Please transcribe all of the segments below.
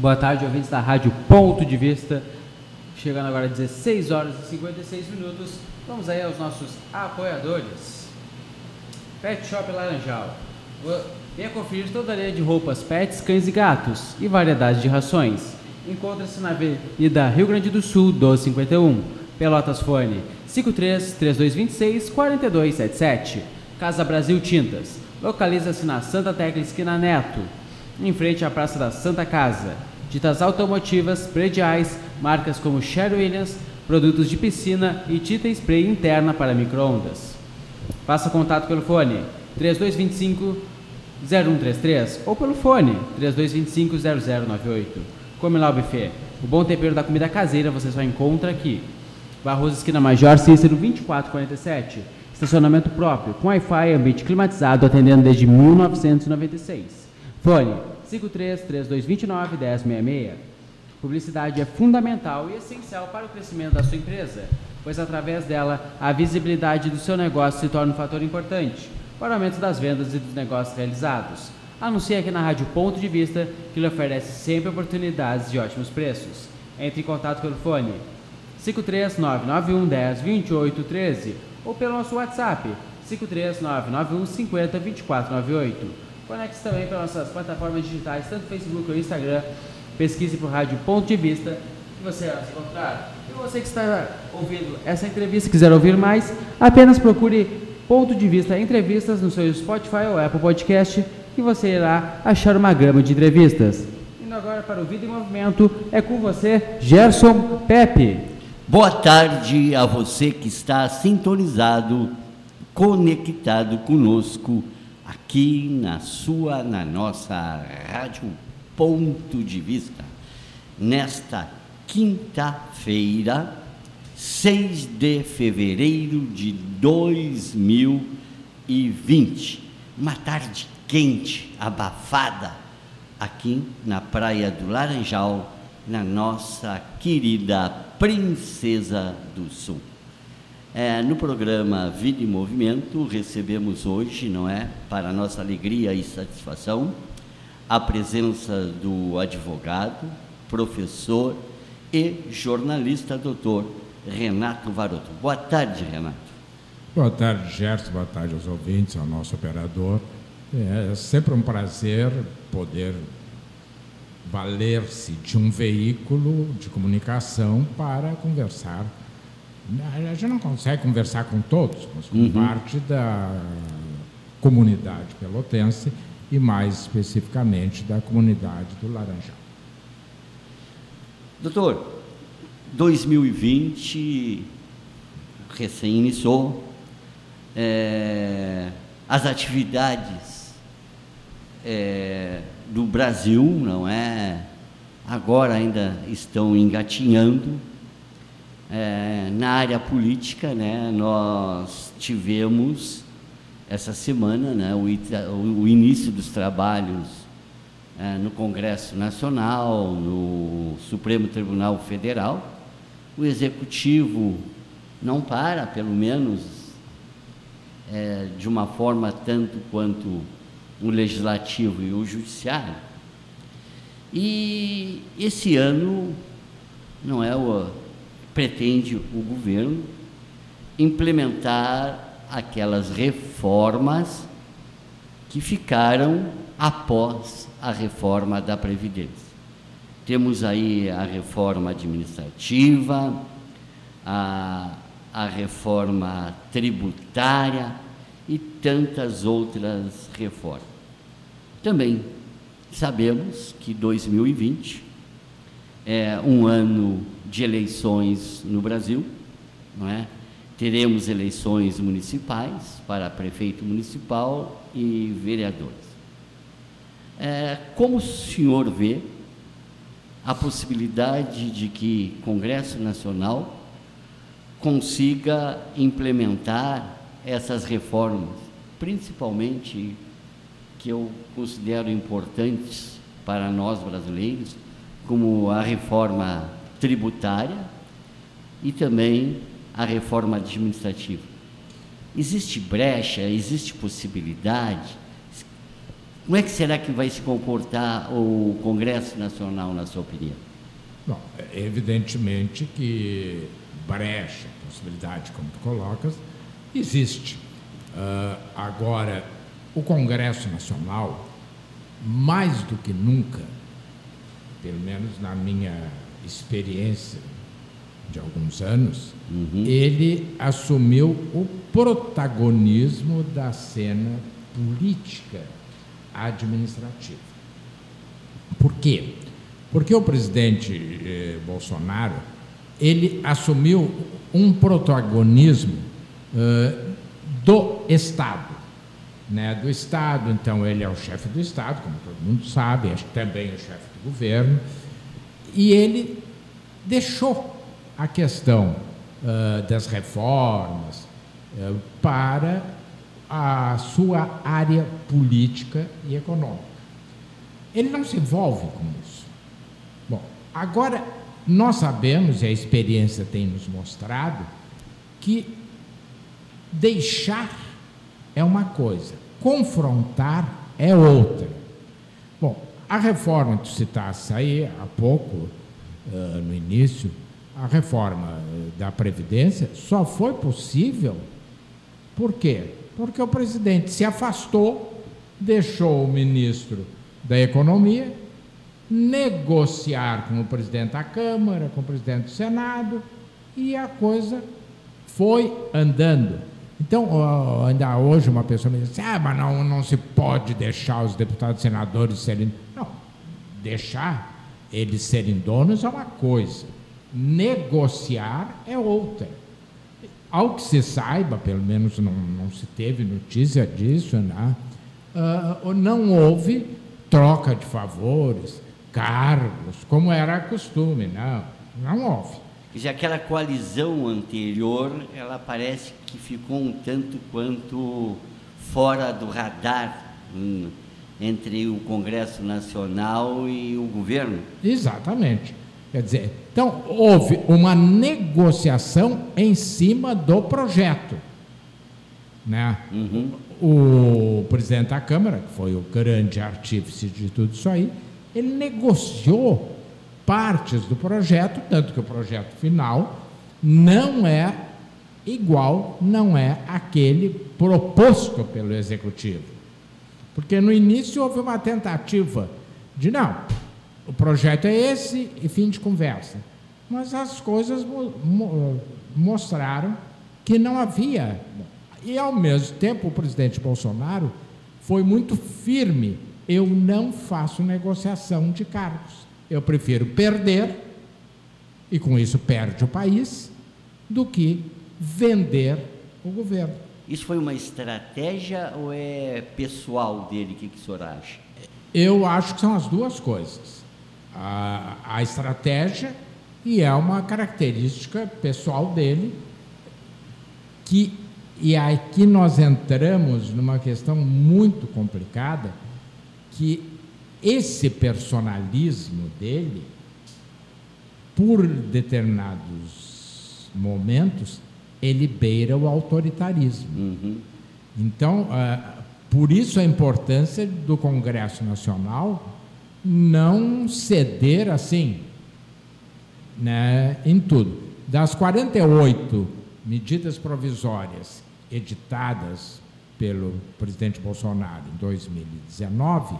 Boa tarde, ouvintes da Rádio Ponto de Vista. Chegando agora às 16 horas e 56 minutos. Vamos aí aos nossos apoiadores. Pet Shop Laranjal. Venha conferir toda a linha de roupas pets, cães e gatos e variedade de rações. Encontra-se na Avenida Rio Grande do Sul, 1251. Pelotas Fone 53 3226 4277. Casa Brasil Tintas. Localiza-se na Santa Tecla Esquina Neto, em frente à Praça da Santa Casa. Tintas automotivas, prediais, marcas como Sher Williams, produtos de piscina e tinta spray interna para microondas. Faça contato pelo fone 3225 0133 ou pelo fone 3225 0098. Come lá o buffet. O bom tempero da comida caseira você só encontra aqui. Barroso Esquina Major Cícero 2447. Estacionamento próprio, com Wi-Fi, ambiente climatizado, atendendo desde 1996. Fone 53 3229 1066. Publicidade é fundamental e essencial para o crescimento da sua empresa, pois através dela a visibilidade do seu negócio se torna um fator importante para o aumento das vendas e dos negócios realizados. Anuncie aqui na Rádio Ponto de Vista, que lhe oferece sempre oportunidades de ótimos preços. Entre em contato pelo fone 53991 10 28 13 ou pelo nosso WhatsApp 53991 50 2498. Conecte-se também pelas nossas plataformas digitais, tanto Facebook ou Instagram. Pesquise para o Rádio Ponto de Vista que você vai se encontrar. E você que está ouvindo essa entrevista, quiser ouvir mais, apenas procure Ponto de Vista Entrevistas no seu Spotify ou Apple Podcast que você irá achar uma gama de entrevistas. Indo agora para o Vida em Movimento, é com você, Gerson Pepe. Boa tarde a você que está sintonizado, conectado conosco aqui na sua, na nossa rádio Ponto de Vista, nesta quinta-feira, 6 de fevereiro de 2020. Uma tarde quente, abafada, aqui na Praia do Laranjal, na nossa querida Princesa do Sul. É, no programa Vida em Movimento, recebemos hoje, não é, para nossa alegria e satisfação, a presença do advogado, professor e jornalista doutor Renato Varoto. Boa tarde, Renato. Boa tarde, Gerson. Boa tarde aos ouvintes, ao nosso operador. É sempre um prazer poder valer-se de um veículo de comunicação para conversar. A gente não consegue conversar com todos, mas com uhum. parte da comunidade pelotense e mais especificamente da comunidade do Laranjal. Doutor, 2020 recém iniciou, é, as atividades é, do Brasil, não é? Agora ainda estão engatinhando. É, na área política, né, nós tivemos essa semana né, o, o início dos trabalhos é, no Congresso Nacional, no Supremo Tribunal Federal. O Executivo não para, pelo menos é, de uma forma tanto quanto o legislativo e o judiciário. E esse ano não é o pretende o governo implementar aquelas reformas que ficaram após a reforma da previdência. Temos aí a reforma administrativa, a, a reforma tributária e tantas outras reformas. Também sabemos que 2020 é um ano de eleições no Brasil, não é? Teremos eleições municipais para prefeito municipal e vereadores. É, como o senhor vê a possibilidade de que Congresso Nacional consiga implementar essas reformas, principalmente que eu considero importantes para nós brasileiros, como a reforma tributária e também a reforma administrativa. Existe brecha, existe possibilidade? Como é que será que vai se comportar o Congresso Nacional, na sua opinião? Bom, é evidentemente que brecha, possibilidade, como tu colocas, existe. Uh, agora, o Congresso Nacional, mais do que nunca, pelo menos na minha experiência de alguns anos, uhum. ele assumiu o protagonismo da cena política administrativa. Por quê? Porque o presidente eh, Bolsonaro ele assumiu um protagonismo eh, do Estado, né? Do Estado, então ele é o chefe do Estado, como todo mundo sabe, acho que também é o chefe do governo, e ele deixou a questão uh, das reformas uh, para a sua área política e econômica. Ele não se envolve com isso. Bom, agora nós sabemos, e a experiência tem nos mostrado, que deixar é uma coisa, confrontar é outra. A reforma que tu citaste aí há pouco, uh, no início, a reforma da Previdência só foi possível por quê? Porque o presidente se afastou, deixou o ministro da Economia negociar com o presidente da Câmara, com o presidente do Senado, e a coisa foi andando. Então, ainda hoje uma pessoa me diz assim, ah, mas não, não se pode deixar os deputados e senadores serem. Não, deixar eles serem donos é uma coisa negociar é outra. Ao que se saiba, pelo menos não, não se teve notícia disso, né? Uh, não houve troca de favores, cargos, como era costume, não, não houve. Já aquela coalizão anterior, ela parece que ficou um tanto quanto fora do radar hum, entre o Congresso Nacional e o governo. Exatamente. Quer dizer, então houve uma negociação em cima do projeto. Né? Uhum. O presidente da Câmara, que foi o grande artífice de tudo isso aí, ele negociou partes do projeto, tanto que o projeto final não é igual, não é aquele proposto pelo executivo. Porque no início houve uma tentativa de não, o projeto é esse e fim de conversa. Mas as coisas mo mo mostraram que não havia. E, ao mesmo tempo, o presidente Bolsonaro foi muito firme. Eu não faço negociação de cargos. Eu prefiro perder, e com isso perde o país, do que vender o governo. Isso foi uma estratégia ou é pessoal dele? O que, que o senhor acha? Eu acho que são as duas coisas a, a estratégia e é uma característica pessoal dele que e aqui nós entramos numa questão muito complicada que esse personalismo dele por determinados momentos ele beira o autoritarismo uhum. então uh, por isso a importância do Congresso Nacional não ceder assim né, em tudo. Das 48 medidas provisórias editadas pelo presidente Bolsonaro em 2019,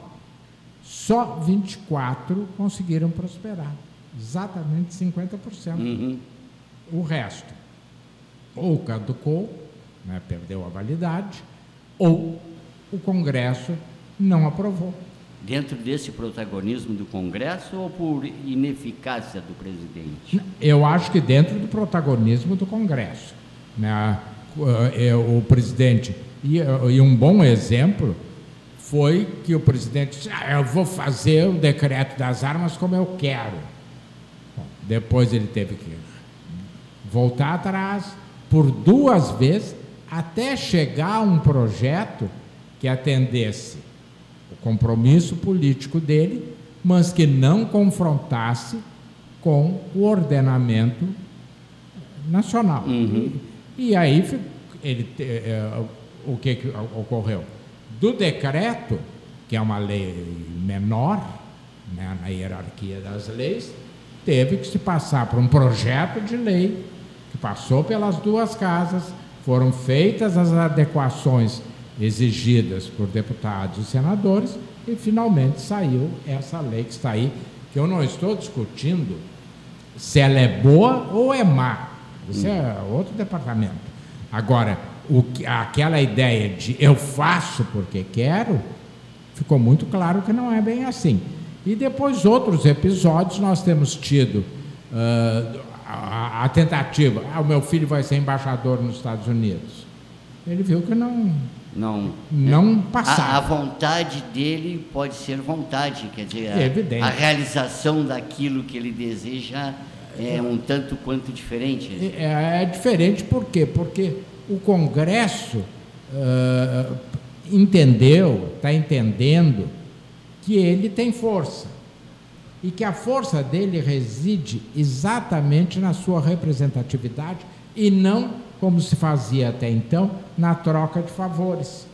só 24 conseguiram prosperar. Exatamente 50%. Uhum. O resto ou caducou, né, perdeu a validade, ou o Congresso não aprovou dentro desse protagonismo do Congresso ou por ineficácia do presidente? Eu acho que dentro do protagonismo do Congresso. Né? É, o presidente, e um bom exemplo foi que o presidente disse: ah, Eu vou fazer o decreto das armas como eu quero. Bom, depois ele teve que voltar atrás por duas vezes até chegar a um projeto que atendesse o compromisso político dele, mas que não confrontasse com o ordenamento nacional. Uhum. E, e, aí ele, é, o que, que ocorreu? Do decreto que é uma lei menor né, na hierarquia das leis, teve que se passar por um projeto de lei que passou pelas duas casas, foram feitas as adequações exigidas por deputados e senadores e finalmente saiu essa lei que está aí, que eu não estou discutindo se ela é boa ou é má. Isso é outro departamento. Agora, o que, aquela ideia de eu faço porque quero, ficou muito claro que não é bem assim. E depois, outros episódios, nós temos tido uh, a, a, tentativa: ah, o meu filho vai ser embaixador nos Estados Unidos. Ele viu que não. Não, não passava. A, a vontade dele pode ser vontade, quer dizer, a, a realização daquilo que ele deseja é um tanto quanto diferente. É, é diferente por quê? Porque o Congresso uh, entendeu, está entendendo que ele tem força e que a força dele reside exatamente na sua representatividade e não como se fazia até então na troca de favores,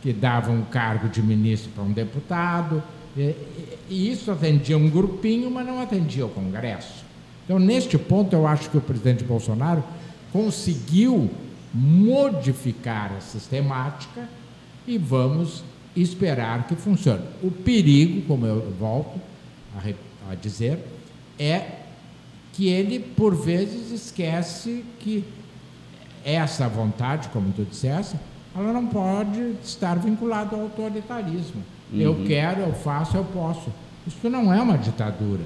que davam um cargo de ministro para um deputado, e isso atendia um grupinho, mas não atendia o Congresso. Então, neste ponto, eu acho que o presidente Bolsonaro conseguiu modificar a sistemática e vamos esperar que funcione. O perigo, como eu volto a, a dizer, é que ele, por vezes, esquece que essa vontade, como tu disseste, ela não pode estar vinculada ao autoritarismo. Uhum. Eu quero, eu faço, eu posso. Isso não é uma ditadura.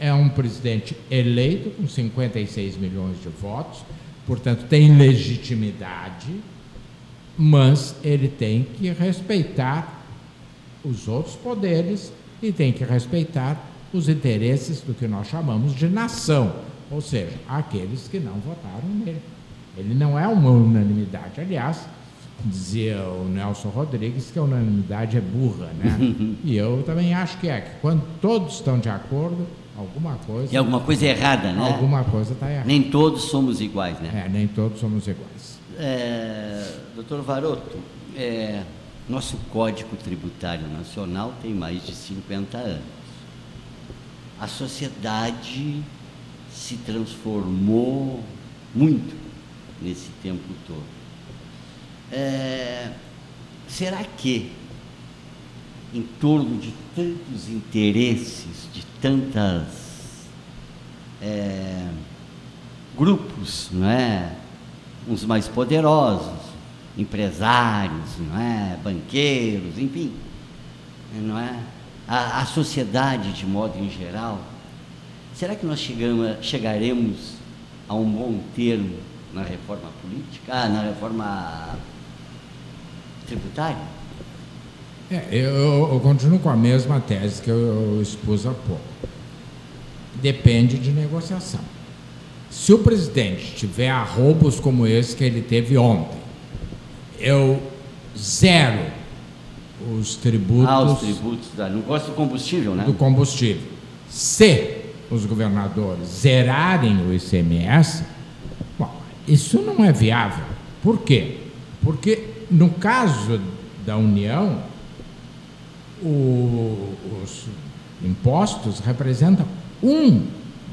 É um presidente eleito com 56 milhões de votos, portanto, tem legitimidade mas ele tem que respeitar os outros poderes e tem que respeitar os interesses do que nós chamamos de nação, ou seja, aqueles que não votaram nele. Ele não é uma unanimidade. Aliás, dizia o Nelson Rodrigues que a unanimidade é burra, né? e eu também acho que é, que quando todos estão de acordo, alguma coisa. E alguma coisa errada, né? Alguma coisa está errada. Nem todos somos iguais, né? É, nem todos somos iguais. É, doutor Varoto, é, nosso Código Tributário Nacional tem mais de 50 anos. A sociedade se transformou muito nesse tempo todo. É, será que, em torno de tantos interesses, de tantas é, grupos, não é? uns mais poderosos, empresários, não é? banqueiros, enfim, não é? A, a sociedade de modo em geral. Será que nós chegamos, chegaremos a um bom termo na reforma política, ah, na reforma tributária? É, eu, eu, continuo com a mesma tese que eu, eu expus há pouco. Depende de negociação. Se o presidente tiver arroubos como esse que ele teve ontem, eu zero os tributos. Ah, os tributos, da, não gosta do combustível, né? Do combustível. Se os governadores zerarem o ICMS, bom, isso não é viável. Por quê? Porque no caso da União, o, os impostos representam um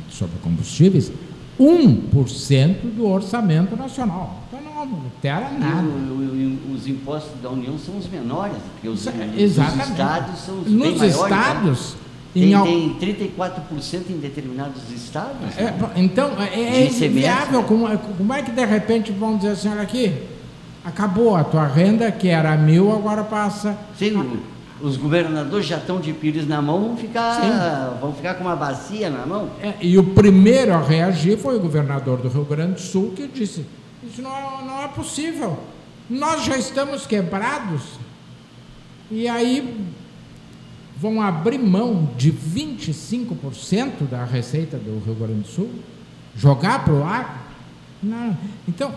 sobre combustíveis 1% do orçamento nacional. Então não altera nada. E, os impostos da União são os menores, porque os, Exatamente. os estados são os Nos bem maiores. estados. Tem, em... tem 34% em determinados estados. É, né? Então, é, é inviável. Né? Como, é, como é que de repente vão dizer assim, olha aqui, acabou a tua renda, que era mil, agora passa. Sim, os governadores já estão de pires na mão, vão ficar, vão ficar com uma bacia na mão. É, e o primeiro a reagir foi o governador do Rio Grande do Sul, que disse: Isso não é, não é possível. Nós já estamos quebrados. E aí vão abrir mão de 25% da receita do Rio Grande do Sul, jogar para o ar. Não. Então,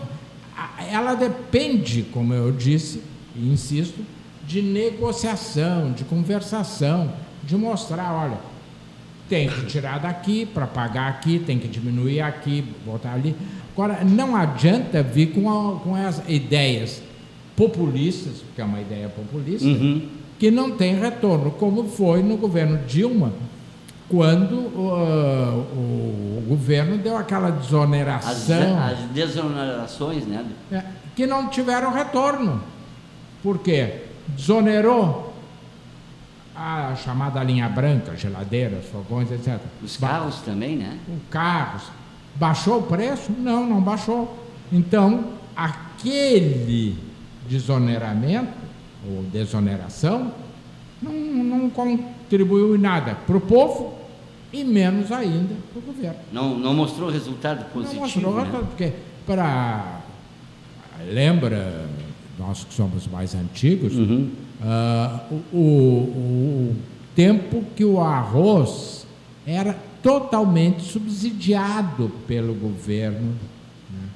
ela depende, como eu disse e insisto, de negociação, de conversação, de mostrar, olha, tem que tirar daqui para pagar aqui, tem que diminuir aqui, botar ali. Agora, não adianta vir com, a, com as ideias populistas, porque é uma ideia populista, uhum. que não tem retorno, como foi no governo Dilma, quando uh, o governo deu aquela As, desoneração, as desonerações, né? é, que não tiveram retorno. Por quê? Desonerou a chamada linha branca, geladeiras, fogões, etc. Os Ba- carros também, né? o carros. Baixou o preço? Não, não baixou. Então, aquele desoneramento ou desoneração não, não contribuiu em nada para o povo e menos ainda para o governo. Não, não mostrou resultado Não positivo. mostrou, né? porque para lembra nós que somos mais antigos Uhum. ah, o, o- o tempo que o arroz era totalmente subsidiado pelo governo. né?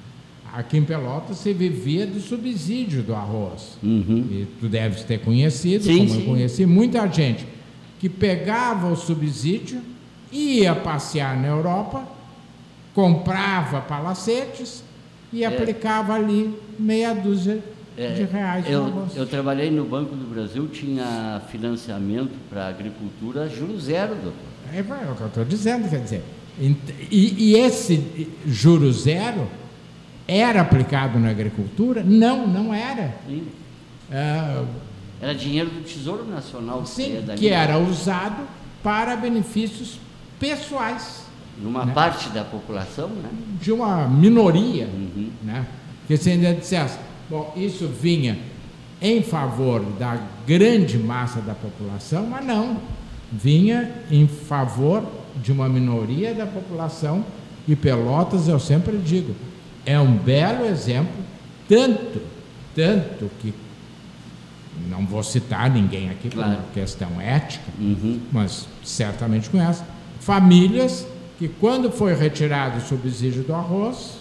Aqui em Pelotas se vivia de subsídio do arroz. Uhum. E tu deves ter conhecido, Sim, como sim. eu conheci, muita gente que pegava o subsídio, ia passear na Europa, comprava palacetes e aplicava ali meia dúzia É, de reais eu, eu trabalhei no Banco do Brasil, tinha financiamento para agricultura juro zero, doutor. É, é o que eu estou dizendo, quer dizer. E, e esse juro zero era aplicado na agricultura? Não, não era. Ah, Era dinheiro do Tesouro Nacional que sim, saía dali. que era usado para benefícios pessoais Numa né? parte da população, né? de uma minoria, Uhum. né? Que se ainda dissesse, bom, isso vinha em favor da grande massa da população, mas não, vinha em favor de uma minoria da população e Pelotas, eu sempre digo, é um belo exemplo, tanto, tanto que não vou citar ninguém aqui por Claro. uma questão ética, Uhum. mas certamente conhece, famílias que quando foi retirado o subsídio do arroz,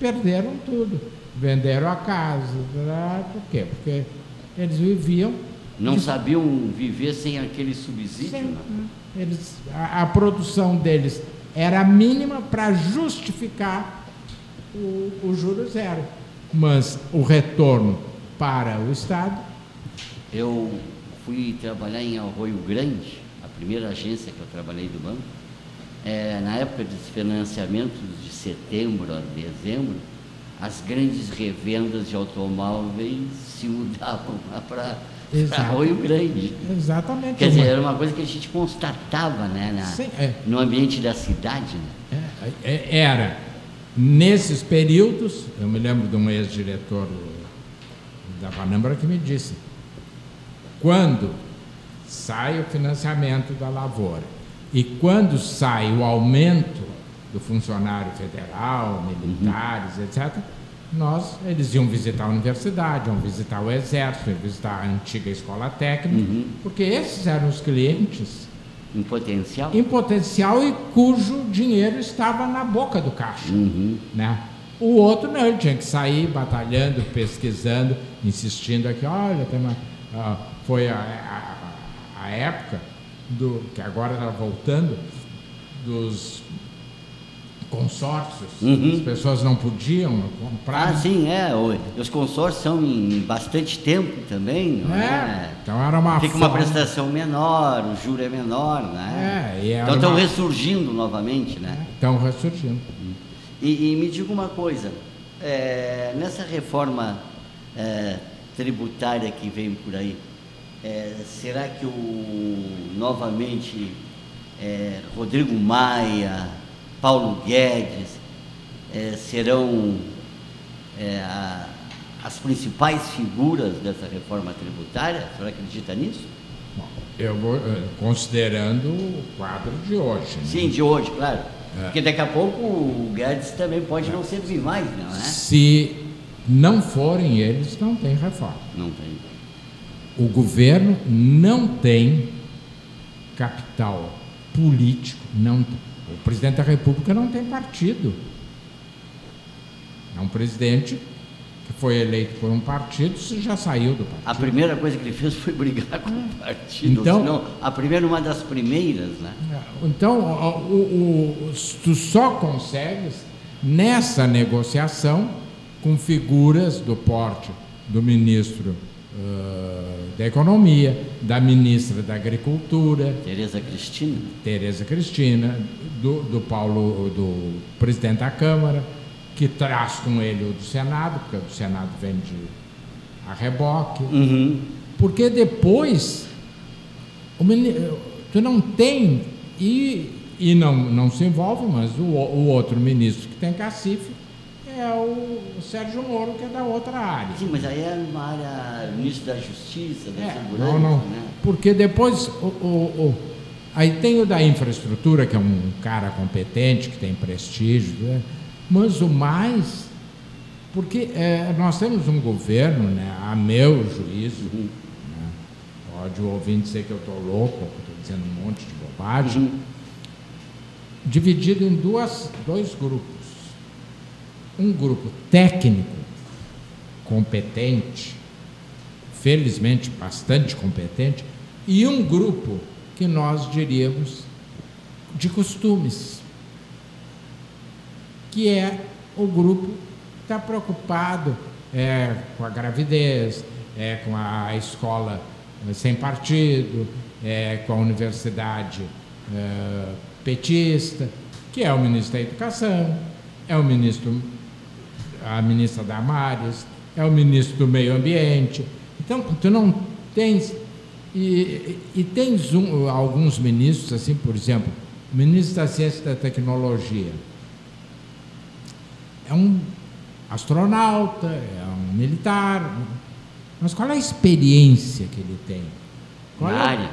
perderam tudo. Venderam a casa. Por quê? Porque eles viviam. Não sabiam viver sem aquele subsídio, Sim, né? eles, a, a produção deles era mínima para justificar o, o juro zero. Mas o retorno para o Estado, Eu fui trabalhar em Arroio Grande, a primeira agência que eu trabalhei do banco. É, na época dos financiamentos de setembro a dezembro, as grandes revendas de automóveis se mudavam lá para. Arroio Grande. exatamente. Quer dizer, era uma coisa que a gente constatava né, na- Sim, é. no ambiente da cidade. Né? É, é, Era. Nesses períodos, eu me lembro de um ex-diretor da Vanambra que me disse: quando sai o financiamento da lavoura e quando sai o aumento do funcionário federal, militares, etc., nós, eles iam visitar a universidade, iam visitar o exército, iam visitar a antiga escola técnica, porque esses eram os clientes Em potencial. em potencial e cujo dinheiro estava na boca do caixa. Uhum. Né? O outro não, ele tinha que sair batalhando, pesquisando, insistindo aqui, olha, tem uma, ah, foi a, a- a época do que agora está voltando dos consórcios. Uhum. As pessoas não podiam comprar. Ah, sim, é. Os consórcios são em bastante tempo também, não É, é? Então era uma Fica uma prestação menor, o juro é menor, né? É, então estão uma- ressurgindo novamente, né? Estão ressurgindo. E, e me diga uma coisa, é, nessa reforma é, tributária que vem por aí, é, será que o, novamente é, Rodrigo Maia, Paulo Guedes é, serão é, a- as principais figuras dessa reforma tributária? Você acredita nisso? Eu vou, eh, considerando o quadro de hoje. né? Sim, de hoje, claro. Porque daqui a pouco o Guedes também pode não servir mais, não é? Se não forem eles, não tem reforma. Não tem. O governo não tem capital político, não, o presidente da República não tem partido. É um presidente que foi eleito por um partido, se já saiu do partido. A primeira coisa que ele fez foi brigar com o partido. Então- Não, a primeira, uma das primeiras, né? Então, o, o- o- tu só consegues nessa negociação com figuras do porte do ministro uh, da Economia, da ministra da Agricultura, Tereza Cristina. Tereza Cristina, do, do Paulo, do presidente da Câmara, que traz com ele o do Senado, porque o do Senado vem de a reboque. Uhum. Porque depois o meni- tu não tem e, e não, não se envolve, mas o, o outro ministro que tem cacife é o Sérgio Moro, que é da outra área. Sim, mas aí é uma área ministro da Justiça, da É, Segurança, não, não. né? Porque depois o, o- o- aí tem o da infraestrutura, que é um cara competente, que tem prestígio, né? mas o mais, porque é, nós temos um governo, né, a meu juízo, né, pode o ouvinte dizer que eu estou louco, estou dizendo um monte de bobagem, Uhum. dividido em duas, dois grupos. Um grupo técnico, competente, felizmente bastante competente, e um grupo que nós diríamos de costumes, que é o grupo que está preocupado é, com a gravidez, é, com a escola eh, sem partido, é, com a universidade eh, petista, que é o ministro da Educação, é o ministro, a ministra Damares, é o ministro do Meio Ambiente. Então, tu não tens. E, e tens um- alguns ministros, assim, por exemplo, o ministro da Ciência e da Tecnologia é um astronauta, é um militar, mas qual é a experiência que ele tem? Qual Na é, o- área.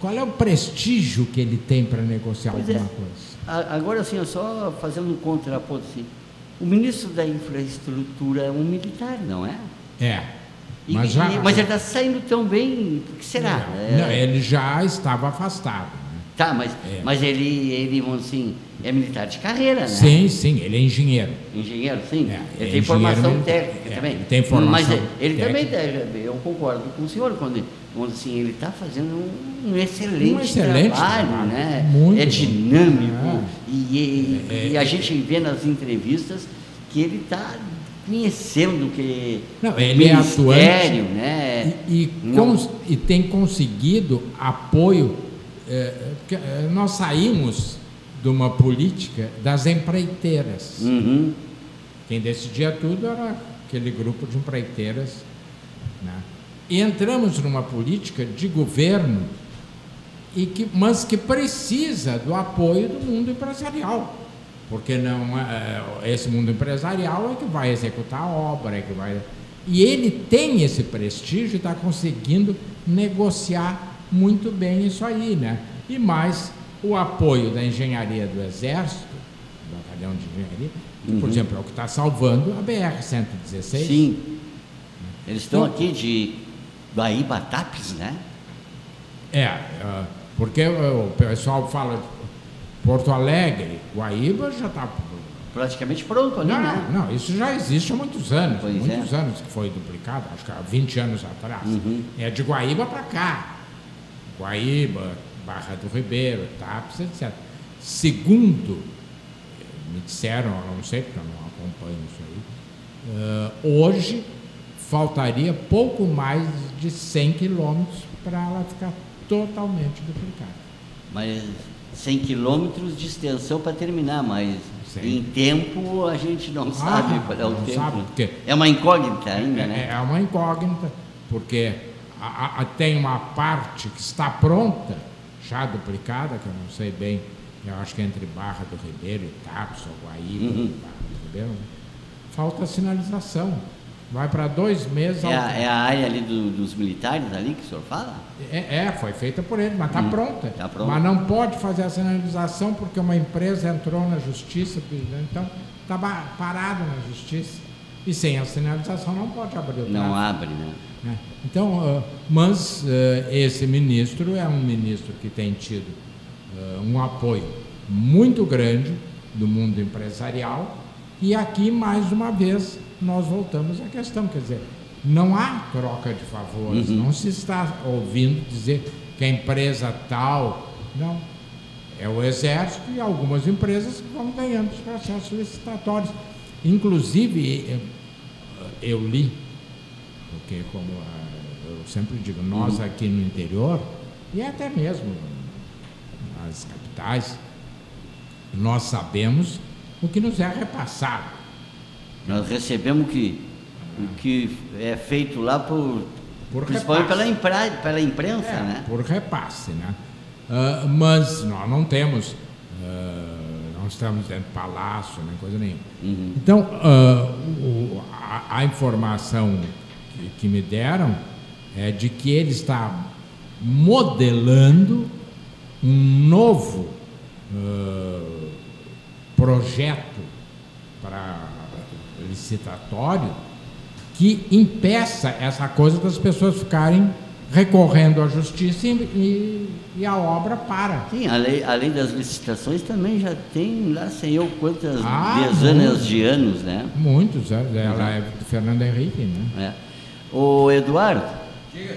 qual é o prestígio que ele tem para negociar Pois é. alguma coisa? A- Agora, assim, só fazendo um contraponto, assim, o ministro da Infraestrutura é um militar, não é? É. E- Mas, já, mas ele está saindo tão bem, por que será? Não, É, ele já estava afastado. né? Tá, mas, É. mas ele, ele, vamos assim, é militar de carreira, né? Sim, sim, ele é engenheiro. Engenheiro, sim. É, ele é tem formação técnica É, também. tem formação Mas ele, ele também, eu concordo com o senhor, quando, quando assim, ele está fazendo um, um excelente, Um excelente trabalho, trabalho, né? muito é dinâmico. É. E, É, e a é. gente vê nas entrevistas que ele está conhecendo que Não, ele é atuante né? E, e cons- e tem conseguido apoio. é, é, nós saímos de uma política das empreiteiras. Uhum. Quem decidia tudo era aquele grupo de empreiteiras. Né? E entramos numa política de governo, e que, mas que precisa do apoio do mundo empresarial. Porque não é, esse mundo empresarial é que vai executar a obra, é que vai. E ele tem esse prestígio e está conseguindo negociar muito bem isso aí, né? E mais o apoio da engenharia do Exército, do batalhão de engenharia, que, por Uhum. exemplo, é o que está salvando a BR-116. Sim. Eles estão Então- aqui de Guaíba Tapes, né? É, ah, porque o pessoal fala Porto Alegre, Guaíba já está. Praticamente pronto ali, Não, né? não, isso já existe há muitos anos. Pois muitos é. anos que foi duplicado, acho que há 20 anos atrás. Uhum. É de Guaíba para cá. Guaíba, Barra do Ribeiro, Tapes, etc. Segundo, eh, me disseram, eu não sei porque eu não acompanho isso aí, ah, hoje faltaria pouco mais de 100 quilômetros para ela ficar totalmente duplicada. Mas 100 quilômetros de extensão para terminar, mas Sim. em tempo a gente não Ah, sabe qual é o tempo. sabe, É uma incógnita ainda, É, né? é uma incógnita, porque a- a- tem uma parte que está pronta, já duplicada, que eu não sei bem, eu acho que é entre Barra do Ribeiro e Tapes, ou Guaíba, Uhum. Barra do Ribeiro, né? falta sinalização. Vai para dois meses. É ao- a, é a área ali do- dos militares ali que o senhor fala? É, é, foi feita por ele, mas está Hum, pronta. tá pronta. Mas não pode fazer a sinalização porque uma empresa entrou na justiça, então está parado na justiça. E sem a sinalização não pode abrir o Não abre, né? né? Então, ah, mas ah, esse ministro é um ministro que tem tido ah, um apoio muito grande do mundo empresarial e aqui, mais uma vez, nós voltamos à questão, quer dizer, não há troca de favores, Uhum. não se está ouvindo dizer que a empresa tal, não, é o Exército e algumas empresas que vão ganhando os processos licitatórios. Inclusive, eh, eu li, porque como ah, eu sempre digo, nós aqui no interior, e até mesmo nas capitais, nós sabemos o que nos é repassado. Nós recebemos que, o que é feito lá por, Por principalmente pela, repasse. impra, pela imprensa, É, né? Por repasse, né? Ah, mas nós não temos, ah, não estamos dentro do palácio, nem coisa nenhuma. Então, ah, o- a, a informação que, que me deram é de que ele está modelando um novo ah, projeto para licitatório que impeça essa coisa das pessoas ficarem recorrendo à justiça e, e- e a obra para. Sim, a lei, a lei das licitações também já tem lá sei eu quantas Ah, dezenas muito. de anos, né? Muitos, é, ela é do Fernando Henrique, né? É. Ô Eduardo,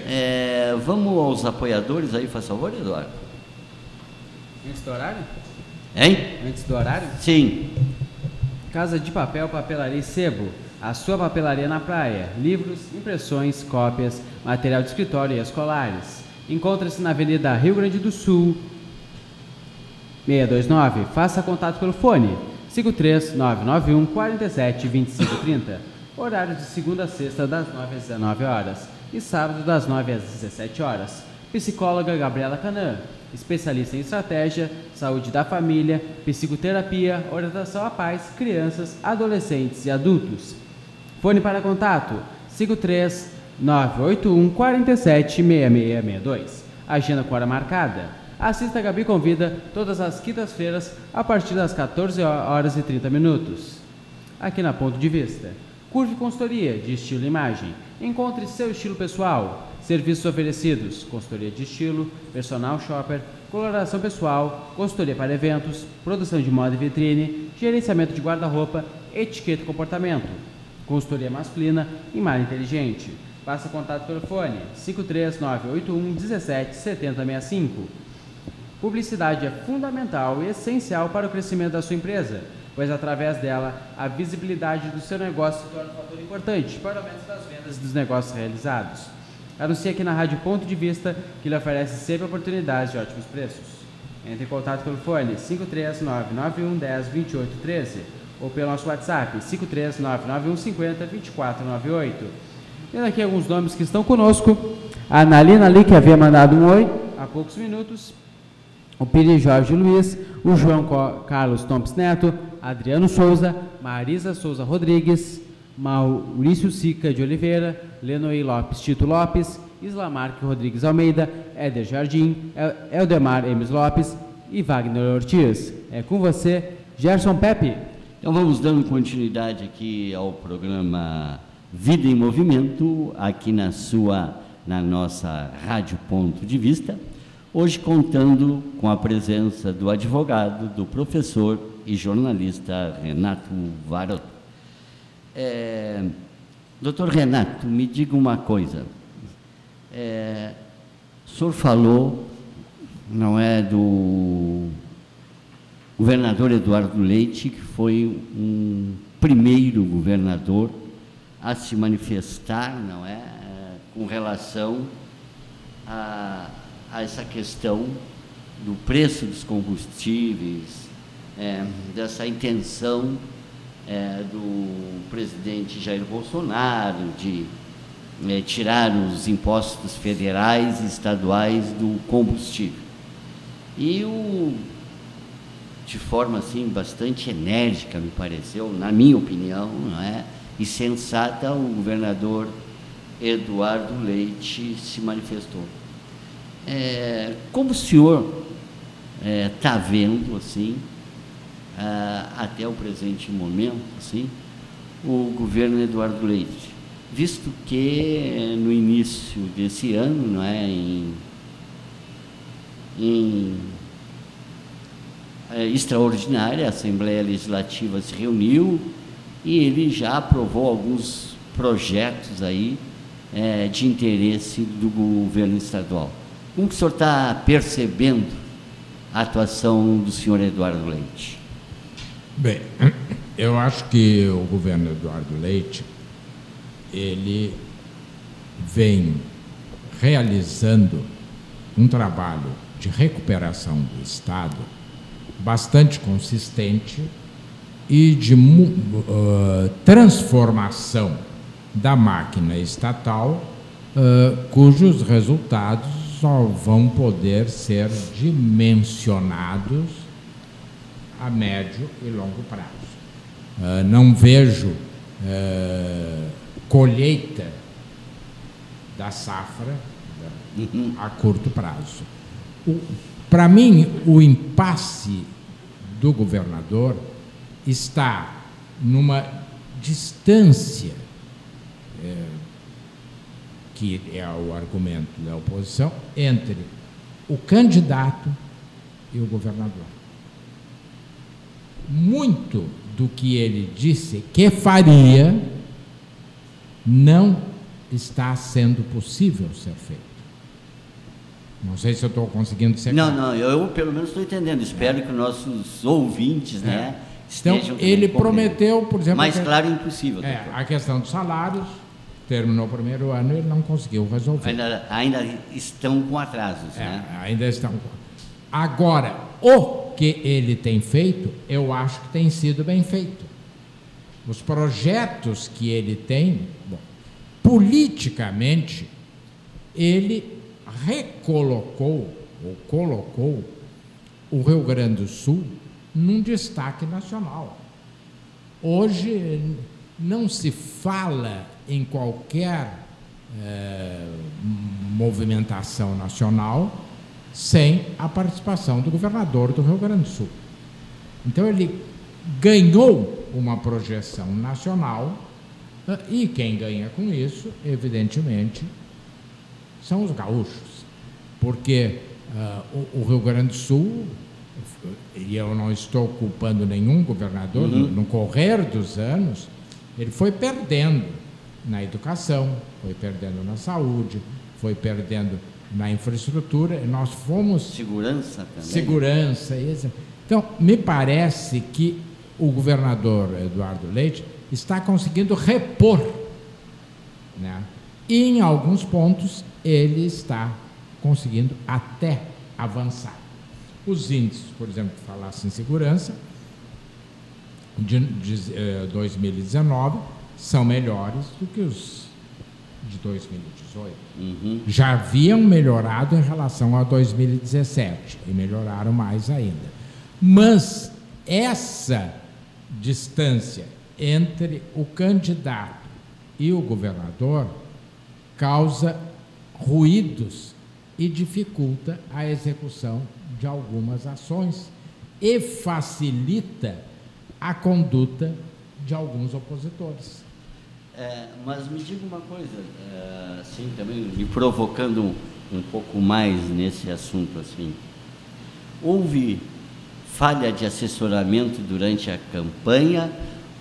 é, vamos aos apoiadores aí, faz favor, Eduardo. Antes do horário? Hein? Antes do horário? Sim. Casa de Papel Papelaria e Sebo. A sua papelaria na praia. Livros, impressões, cópias, material de escritório e escolares. Encontra-se na Avenida Rio Grande do Sul, 629. Faça contato pelo fone 53991 47 25 30. Horário de segunda a sexta, das 9 às 19 horas. E sábado, das 9 às 17 horas. Psicóloga Gabriela Canã. Especialista em estratégia, saúde da família, psicoterapia, orientação a pais, crianças, adolescentes e adultos. Fone para contato 53 981 47 6662. Agenda com hora marcada. Assista a Gabi Convida todas as quintas-feiras a partir das 14 horas e 30 minutos. Aqui na Ponto de Vista. Curve Consultoria de Estilo e Imagem. Encontre seu estilo pessoal. Serviços oferecidos: consultoria de estilo, personal shopper, coloração pessoal, consultoria para eventos, produção de moda e vitrine, gerenciamento de guarda-roupa, etiqueta e comportamento, consultoria masculina e malha inteligente. Faça contato pelo fone 53981 17 7065. Publicidade é fundamental e essencial para o crescimento da sua empresa, pois através dela a visibilidade do seu negócio se torna um fator importante para o aumento das vendas dos negócios realizados. Anuncie aqui na Rádio Ponto de Vista, que lhe oferece sempre oportunidades de ótimos preços. Entre em contato pelo fone 53991102813 ou pelo nosso WhatsApp 53991502498. Tendo aqui alguns nomes que estão conosco. A Analina ali, que havia mandado um oi há poucos minutos. O Piri Jorge Luiz, o João Carlos Tompes Neto, Adriano Souza, Marisa Souza Rodrigues, Maurício Sica de Oliveira, Lenoí Lopes Tito Lopes, Islamarque Rodrigues Almeida, Éder Jardim, El- Eldemar Emes Lopes e Wagner Ortiz. É com você, Gerson Pepe. Então vamos dando continuidade aqui ao programa Vida em Movimento, aqui na sua, na nossa Rádio Ponto de Vista. Hoje contando com a presença do advogado, do professor e jornalista Renato Varoto. É, doutor Renato, me diga uma coisa. É, o senhor falou, não é, do governador Eduardo Leite, que foi um primeiro governador a se manifestar, não é, com relação a, a essa questão do preço dos combustíveis, é, dessa intenção é, do presidente Jair Bolsonaro de é, tirar os impostos federais e estaduais do combustível. E o de forma assim bastante enérgica, me pareceu, na minha opinião, não é? E sensata, o governador Eduardo Leite se manifestou. É, como o senhor está vendo assim, até o presente momento, assim, o governo Eduardo Leite, visto que eh, no início desse ano, não é, em, em é, extraordinária, a Assembleia Legislativa se reuniu e ele já aprovou alguns projetos aí é, de interesse do governo estadual. Como que o senhor está percebendo a atuação do senhor Eduardo Leite? Bem, eu acho que o governo Eduardo Leite, ele vem realizando um trabalho de recuperação do Estado bastante consistente e de uh, transformação da máquina estatal, uh, cujos resultados só vão poder ser dimensionados a médio e longo prazo. Uh, não vejo colheita da safra uhum. a curto prazo. Para mim, o impasse do governador está numa distância, é, que é o argumento da oposição, entre o candidato e o governador. Muito do que ele disse que faria não está sendo possível ser feito. Não sei se eu estou conseguindo ser Não, não, eu pelo menos estou entendendo. Espero é. que nossos ouvintes, é. né? Então, ele prometeu, por exemplo. Mais claro impossível. É, a questão dos salários, terminou o primeiro ano e ele não conseguiu resolver. Ainda, ainda estão com atrasos, é, né? Ainda estão. Agora, o que ele tem feito, eu acho que tem sido bem feito. Os projetos que ele tem, bom, politicamente, ele recolocou ou colocou o Rio Grande do Sul num destaque nacional. Hoje não se fala em qualquer é, movimentação nacional sem a participação do governador do Rio Grande do Sul. Então ele ganhou uma projeção nacional eh, e quem ganha com isso, evidentemente, são os gaúchos, porque uh, o, o, Rio Grande do Sul, e eu não estou culpando nenhum governador, uhum. no, no correr dos anos, ele foi perdendo na educação, foi perdendo na saúde, foi perdendo na infraestrutura, nós fomos. Segurança também. Segurança. Então, me parece que o governador Eduardo Leite está conseguindo repor. Né? E em alguns pontos ele está conseguindo até avançar. Os índices, por exemplo, que falasse em segurança, de, de eh, 2019 são melhores do que os de 2018. Uhum. Já haviam melhorado em relação a 2017 e melhoraram mais ainda. Mas essa distância entre o candidato e o governador causa ruídos e dificulta a execução de algumas ações e facilita a conduta de alguns opositores. É, mas me diga uma coisa, é, assim, também me provocando um, um pouco mais nesse assunto, assim, houve falha de assessoramento durante a campanha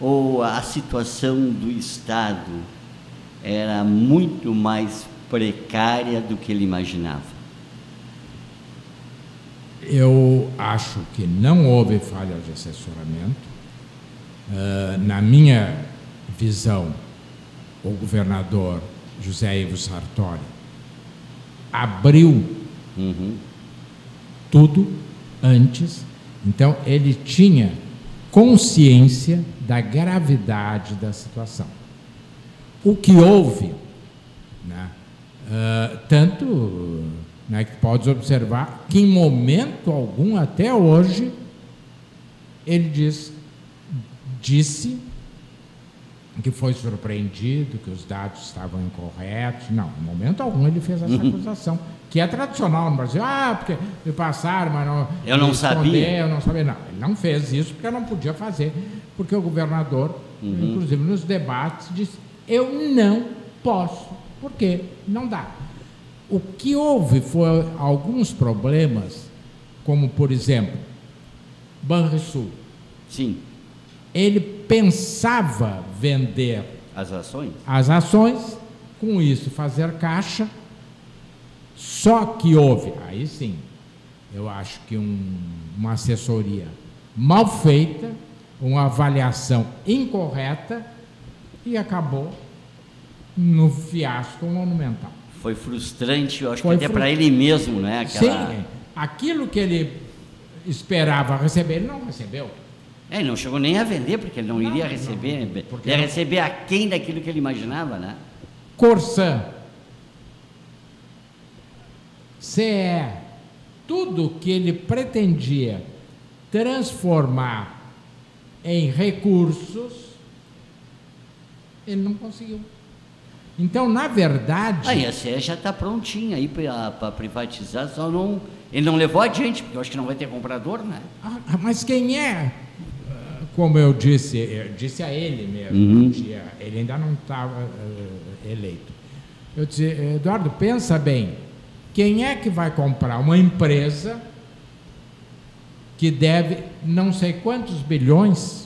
ou a situação do Estado era muito mais precária do que ele imaginava? Eu acho que não houve falha de assessoramento. Uh, na minha visão, o governador José Ivo Sartori abriu uhum. tudo antes, então ele tinha consciência da gravidade da situação. O que houve, né, uh, tanto né, que pode observar que em momento algum, até hoje, ele diz, disse que foi surpreendido, que os dados estavam incorretos. Não, em momento algum ele fez essa uhum. acusação, que é tradicional no Brasil. Ah, porque me passaram, mas não. Eu não sabia. Eu não sabia. Não, ele não fez isso porque não podia fazer, porque o governador, uhum. inclusive nos debates, disse: eu não posso, porque não dá. O que houve foi alguns problemas, como por exemplo, Banrisul. Sim. Ele pensava vender as ações? As ações, com isso fazer caixa. Só que houve, aí sim, eu acho que um, uma assessoria mal feita, uma avaliação incorreta e acabou no fiasco monumental. Foi frustrante, eu acho Foi que até para ele mesmo, né? Aquela... Sim, aquilo que ele esperava receber, ele não recebeu. É, ele não chegou nem a vender, porque ele não, Não, iria não, receber. porque ia não- receber aquém daquilo que ele imaginava, né? Corsã, CE, tudo que ele pretendia transformar em recursos, ele não conseguiu. Então, na verdade. Aí a CE já está prontinha aí para privatizar, só não. Ele não levou adiante, porque eu acho que não vai ter comprador, né? Ah, mas quem é? Como eu disse, eu disse a ele mesmo, Uhum. um dia, ele ainda não estava eh, eleito. Eu disse, Eduardo, pensa bem, quem é que vai comprar uma empresa que deve não sei quantos bilhões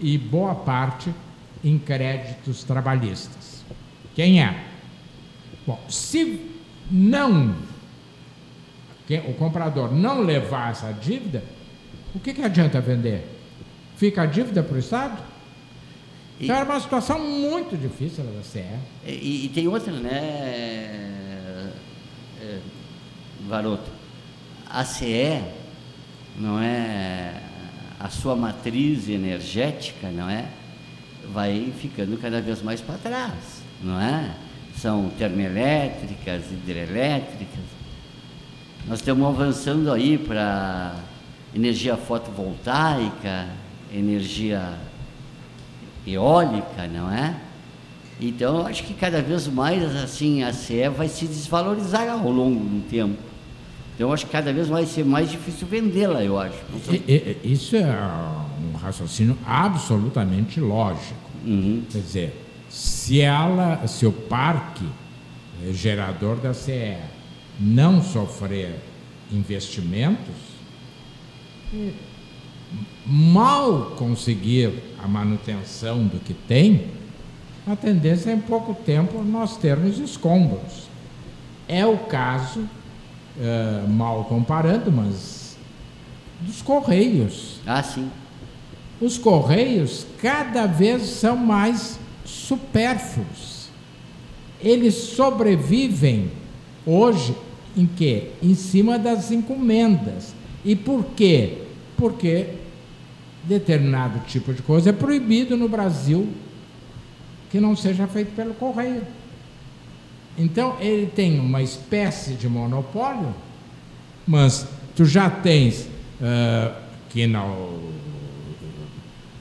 e boa parte em créditos trabalhistas? Quem é? Bom, se não o comprador não levar essa dívida, o que, que adianta vender? Fica a dívida para o Estado? E- Então era uma situação muito difícil da CE. E, e tem outra, né, é, Varoto? A CE não é a sua matriz energética, não é? Vai ficando cada vez mais para trás, não é? São termoelétricas, hidrelétricas. Nós estamos avançando aí para energia fotovoltaica, energia eólica, não é? Então, eu acho que cada vez mais assim a CE vai se desvalorizar ao longo do tempo. Então, eu acho que cada vez vai ser mais difícil vendê-la, eu acho. Isso é um raciocínio absolutamente lógico. Uhum. Quer dizer, se ela, se o parque gerador da CE não sofrer investimentos, mal conseguir a manutenção do que tem, a tendência é em pouco tempo nós termos escombros. É o caso, eh, mal comparando, mas dos Correios. Ah, sim. Os Correios cada vez são mais supérfluos. Eles sobrevivem hoje em quê? Em cima das encomendas. E por quê? Porque determinado tipo de coisa é proibido no Brasil que não seja feito pelo correio. Então ele tem uma espécie de monopólio, mas tu já tens ah, que não.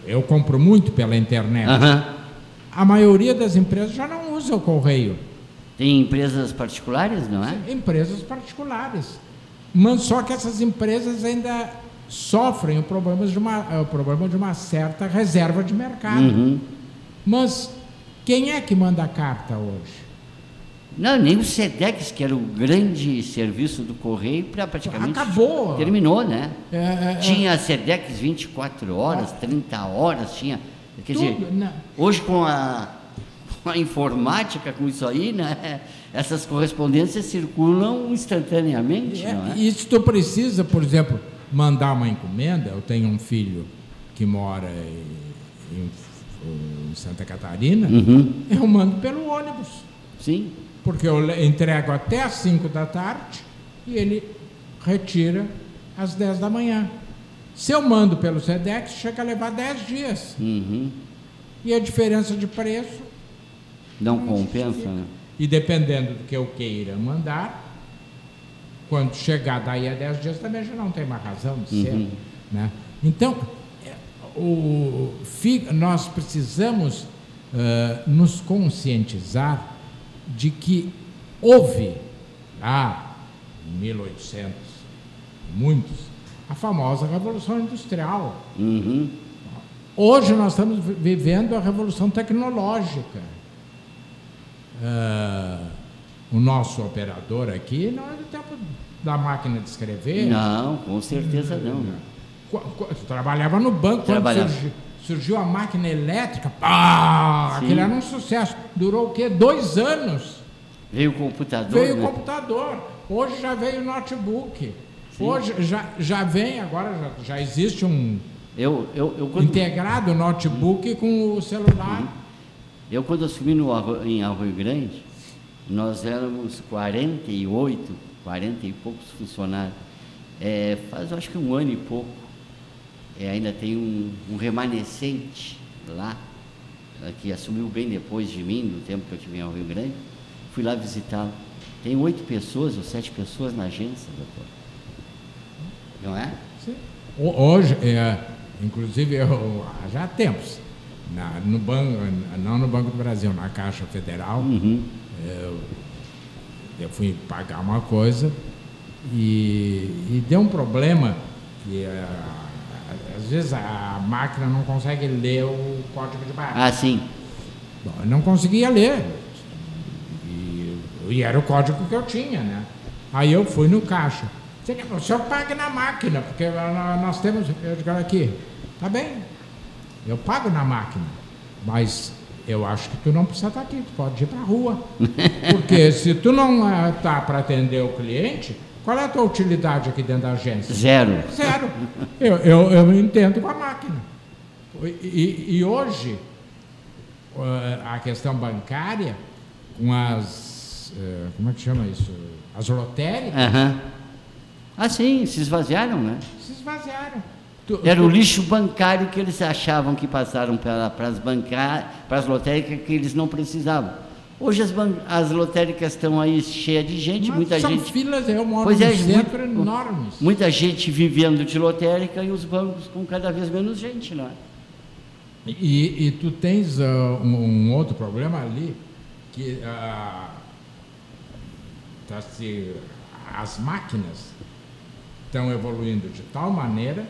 Eu compro muito pela internet. A maioria das empresas já não usa o correio. Tem empresas particulares, não é? Empresas particulares. Mas só que essas empresas ainda sofrem o problema de uma, eh, o problema de uma certa reserva de mercado. Uhum. Mas quem é que manda a carta hoje? Não, nem o SEDEX, que era o grande serviço do Correio, pra praticamente Acabou. terminou, né? É, é, é, Tinha SEDEX 24 horas, 30 horas, tinha. Quer tudo, dizer, né? hoje com a, com a informática, com isso aí, né? Essas correspondências circulam instantaneamente, É, não é? E se tu precisa, por exemplo, mandar uma encomenda, eu tenho um filho que mora em, em Santa Catarina, Uhum. eu mando pelo ônibus. Sim. Porque eu entrego até às 5 da tarde e ele retira às 10 da manhã. Se eu mando pelo SEDEX, chega a levar 10 dias. Uhum. E a diferença de preço, Não compensa, né? e dependendo do que eu queira mandar, quando chegar daí a 10 dias também já não tem mais razão de ser. Uhum. Né? Então, é, o, nós precisamos ah, nos conscientizar de que houve, lá em 1800, muitos, a famosa Revolução Industrial. Uhum. Hoje nós estamos vi- vivendo a revolução tecnológica. Ah, o nosso operador aqui não é do tempo da máquina de escrever. Não, com certeza não. né? Trabalhava no banco Trabalhava. quando surgiu, surgiu a máquina elétrica. Pá, Sim. aquilo era um sucesso. Durou o quê? Dois anos. Veio o computador, Veio né? o computador. Hoje já veio o notebook. Hoje já, já vem, agora já, já existe um Eu, eu, eu quando... integrado notebook com o celular. Eu, quando assumi no, em Arroio Grande, nós éramos 48, 40 e poucos funcionários. É, faz, acho que um ano e pouco, é, ainda tem um, um remanescente lá, eh, que assumiu bem depois de mim, no tempo que eu estive em Arroio Grande. Fui lá visitá-lo. Tem oito pessoas ou sete pessoas na agência, doutor. Não é? Sim. Ho- Hoje, é, inclusive, eu, já há tempos, na, no banco, não no Banco do Brasil, na Caixa Federal, Uhum. Eu, eu fui pagar uma coisa e, e deu um problema que é, às vezes a máquina não consegue ler o código de barra. Ah, sim. Bom, eu não conseguia ler. E, e era o código que eu tinha, né? Aí eu fui no caixa. O senhor paga na máquina, porque nó- nós temos. Eu digo, aqui, tá bem. Eu pago na máquina. Mas eu acho que tu não precisa estar aqui, tu pode ir para a rua. Porque se tu não está para atender o cliente, qual é a tua utilidade aqui dentro da agência? Zero. Zero. Eu, eu, eu entendo com a máquina. E, e- hoje, eh, a questão bancária, com as. eh, Como é que chama isso? As lotéricas, Aham. Ah, sim, se esvaziaram, né? se esvaziaram. Era o lixo bancário que eles achavam que passaram para as bancárias, para as lotéricas que eles não precisavam. Hoje as, as lotéricas estão aí cheias de gente, Mas muita são gente. filas, eu moro Pois é, muito- enormes. Muita gente vivendo de lotérica e os bancos com cada vez menos gente, não é? E, e tu tens ah, um, um outro problema ali, que ah, tá as máquinas estão evoluindo de tal maneira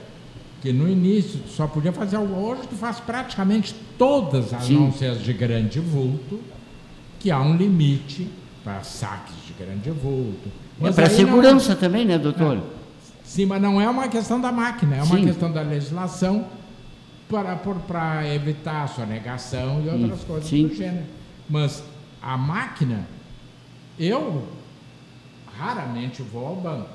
que no início tu só podia fazer algo. Hoje tu faz praticamente todas as Sim. não ser as de grande vulto, que há um limite para saques de grande vulto. É para aí não- segurança também, né, doutor? Sim, mas não é uma questão da máquina, é uma Sim. questão da legislação para, para evitar a sonegação e outras Hum, coisas sim. do gênero. Mas a máquina, eu raramente vou ao banco.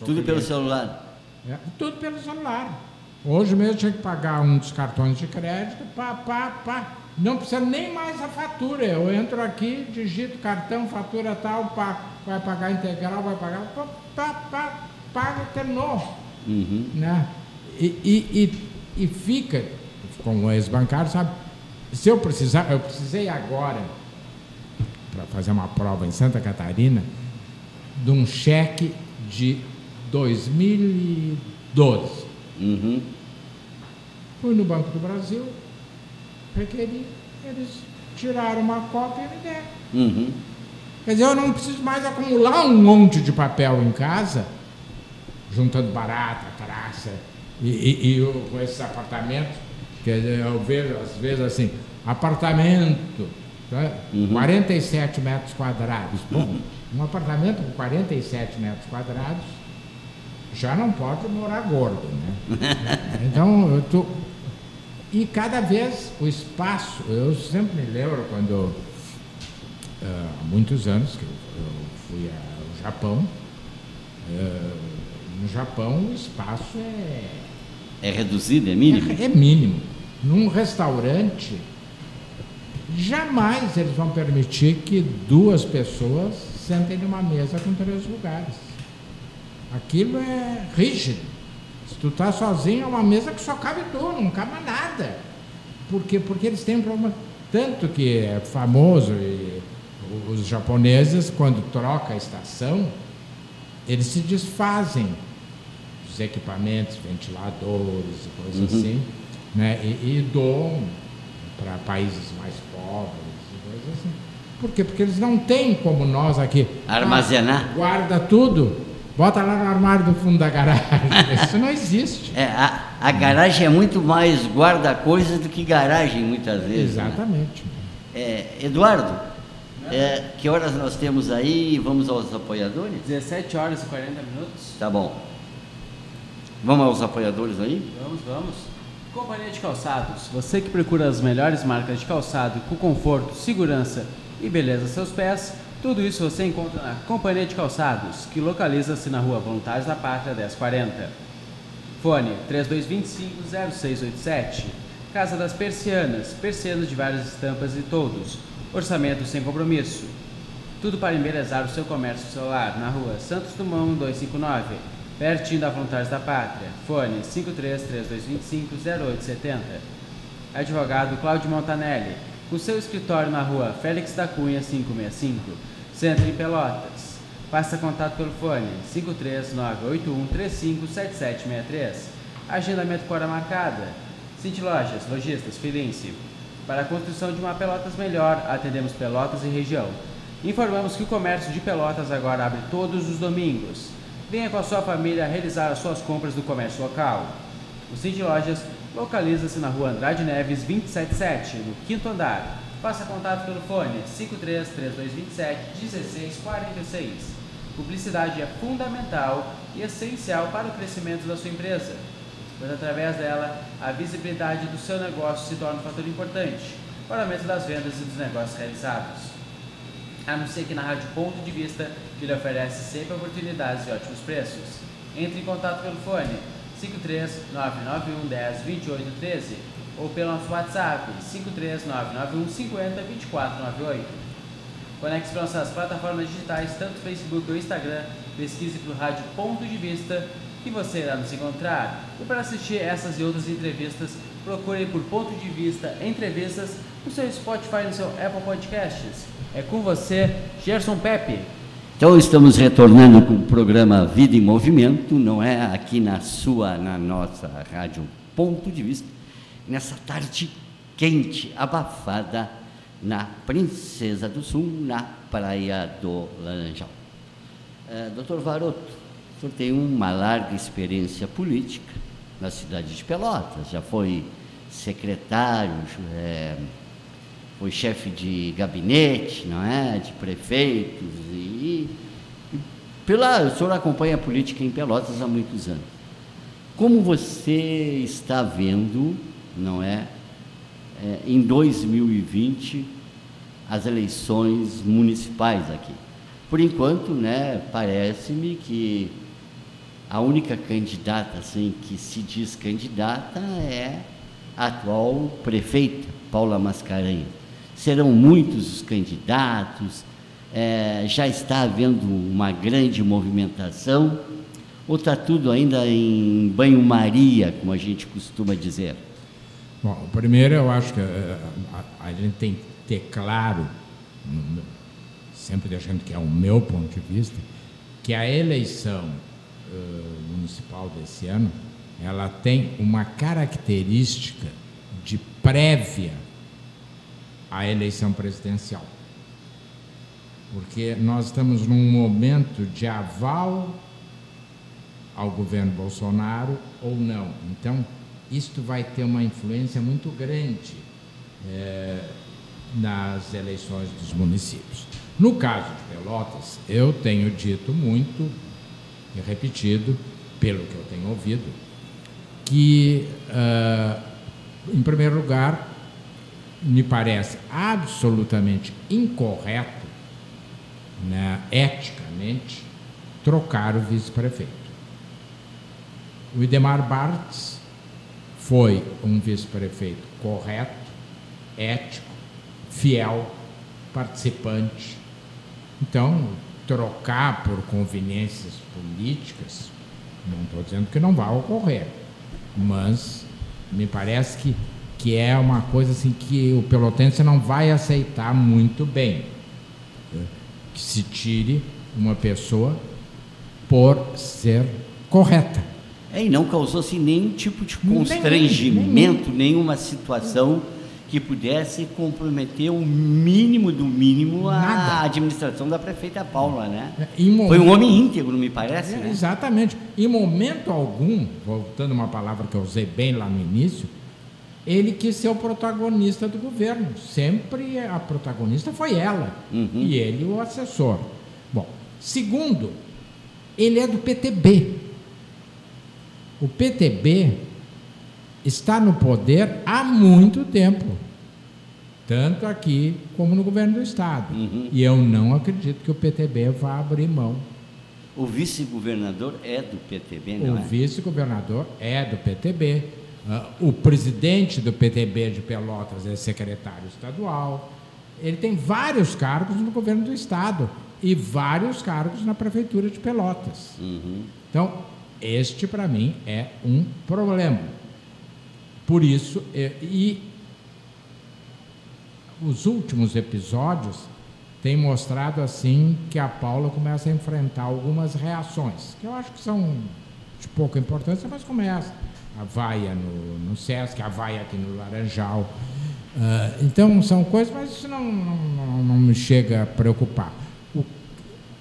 Tudo pelo cliente- celular. é, tudo pelo celular. Hoje mesmo tinha que pagar um dos cartões de crédito, pá, pá, pá. Não precisa nem mais a fatura. Eu entro aqui, digito cartão, fatura tal, pá, vai pagar integral, vai pagar, pá, pá, pá, paga, terminou. Uhum. Né? E, e, e, e fica, com o ex-bancário, sabe? Se eu precisar, eu precisei agora, para fazer uma prova em Santa Catarina, de um cheque de 2012. Uhum. Fui no Banco do Brasil, requeri, eles tiraram uma cópia e me deram. Uhum. Quer dizer, eu não preciso mais acumular um monte de papel em casa, juntando barata, traça, e, e, e eu- com esses apartamentos, quer dizer, eu vejo às vezes assim, apartamento, tá? 47 metros quadrados. Bom, um apartamento com 47 metros quadrados já não pode morar gordo, né? Então, eu tô... E cada vez o espaço, eu sempre me lembro quando eu, ah, há muitos anos que eu, fui ao Japão. ah, no Japão o espaço é, É reduzido, é mínimo? é, é mínimo. Num restaurante, jamais eles vão permitir que duas pessoas sentem numa mesa com três lugares. Aquilo é rígido. Se tu tá sozinho, é uma mesa que só cabe tu, não cabe nada. Por quê? Porque eles têm um problema. Tanto que é famoso, e os japoneses, quando troca a estação, eles se desfazem dos equipamentos, ventiladores e coisas Uhum. assim, né? e, e doam para países mais pobres e coisas assim. Por quê? Porque eles não têm como nós aqui. Armazenar. Ah, guarda tudo, bota lá no armário do fundo da garagem. Isso não existe. É, a, a garagem é muito mais guarda-coisas do que garagem, muitas vezes. né? Exatamente. É, Eduardo, é, que horas nós temos aí? Vamos aos apoiadores? 17 horas e 40 minutos. Tá bom. Vamos aos apoiadores aí? Vamos, vamos. Companhia de Calçados. Você que procura as melhores marcas de calçado com conforto, segurança e beleza aos seus pés, tudo isso você encontra na Companhia de Calçados, que localiza-se na rua Voluntários da Pátria 1040. Fone 3225-0687. Casa das Persianas, persianas de várias estampas e todos. Orçamento sem compromisso. Tudo para embelezar o seu comércio celular na rua Santos Dumont 259, pertinho da Frontais da Pátria. Fone 5332250870. Advogado Cláudio Montanelli, com seu escritório na rua Félix da Cunha 565, Centro em Pelotas. Faça contato pelo fone 53981357763. Agendamento com hora marcada. Cinti Lojas, Lojistas, Firenze. Para a construção de uma Pelotas melhor, atendemos Pelotas e região. Informamos que o comércio de Pelotas agora abre todos os domingos. Venha com a sua família realizar as suas compras do comércio local. O Cinti Lojas localiza-se na rua Andrade Neves 277, no quinto andar. Faça contato pelo fone 533227 1646. Publicidade é fundamental e essencial para o crescimento da sua empresa pois através dela a visibilidade do seu negócio se torna um fator importante para o aumento das vendas e dos negócios realizados. Anuncie aqui na Rádio Ponto de Vista, que lhe oferece sempre oportunidades e ótimos preços. Entre em contato pelo fone 53991102813 ou pelo nosso WhatsApp 53991502498. Conecte-se para nossas plataformas digitais, tanto Facebook ou Instagram, pesquise pelo Rádio Ponto de Vista que você irá nos encontrar. E para assistir essas e outras entrevistas, procure por Ponto de Vista Entrevistas no seu Spotify e no seu Apple Podcasts. É com você, Gerson Pepe. Então estamos retornando com o programa Vida em Movimento, não é aqui na sua, na nossa rádio Ponto de Vista, nessa tarde quente, abafada, na Princesa do Sul, na Praia do Laranjal. É, Doutor Varoto, o senhor tem uma larga experiência política na cidade de Pelotas, já foi secretário, é, foi chefe de gabinete, não é, de prefeitos e, e pela, o senhor acompanha a política em Pelotas há muitos anos. Como você está vendo, não é, é em 2020 as eleições municipais aqui? Por enquanto, né, parece-me que a única candidata assim, que se diz candidata é a atual prefeita, Paula Mascarenhas. Serão muitos os candidatos, é, já está havendo uma grande movimentação, ou está tudo ainda em banho-maria, como a gente costuma dizer? Bom, primeiro eu acho que é, a, a, gente tem que ter claro, sempre deixando que é o meu ponto de vista, que a eleição uh, municipal desse ano, ela tem uma característica de prévia à eleição presidencial. Porque nós estamos num momento de aval ao governo Bolsonaro ou não. Então, isto vai ter uma influência muito grande é, nas eleições dos municípios. No caso de Pelotas, eu tenho dito muito e repetido, pelo que eu tenho ouvido, que, uh, em primeiro lugar, me parece absolutamente incorreto, né, eticamente, trocar o vice-prefeito. O Idemar Bartz foi um vice-prefeito correto, ético, fiel, participante. Então, trocar por conveniências políticas, não estou dizendo que não vai ocorrer, mas me parece que, que é uma coisa assim que o pelotense não vai aceitar muito bem. Que se tire uma pessoa por ser correta. É, e não causou-se nenhum tipo de constrangimento, nenhuma situação que pudesse comprometer o mínimo do mínimo a Nada. administração da prefeita Paula, né? É, momento, Foi um homem íntegro, me parece. É, né? Exatamente. Em momento algum, voltando uma palavra que eu usei bem lá no início, ele quis ser o protagonista do governo. Sempre a protagonista foi ela uhum. e ele o assessor. Bom, segundo, ele é do PTB. O PTB está no poder há muito tempo, tanto aqui como no governo do Estado. Uhum. E eu não acredito que o PTB vá abrir mão. O vice-governador é do PTB, não o é? O vice-governador é do PTB. Uh, o presidente do PTB de Pelotas é secretário estadual. Ele tem vários cargos no governo do estado e vários cargos na prefeitura de Pelotas. Uhum. Então, este para mim é um problema. Por isso, e, e os últimos episódios têm mostrado assim que a Paula começa a enfrentar algumas reações, que eu acho que são de pouca importância, mas começa. A vaia no, no Sesc, a vaia aqui no Laranjal. Uh, então, são coisas, mas isso não, não, não, me chega a preocupar. O,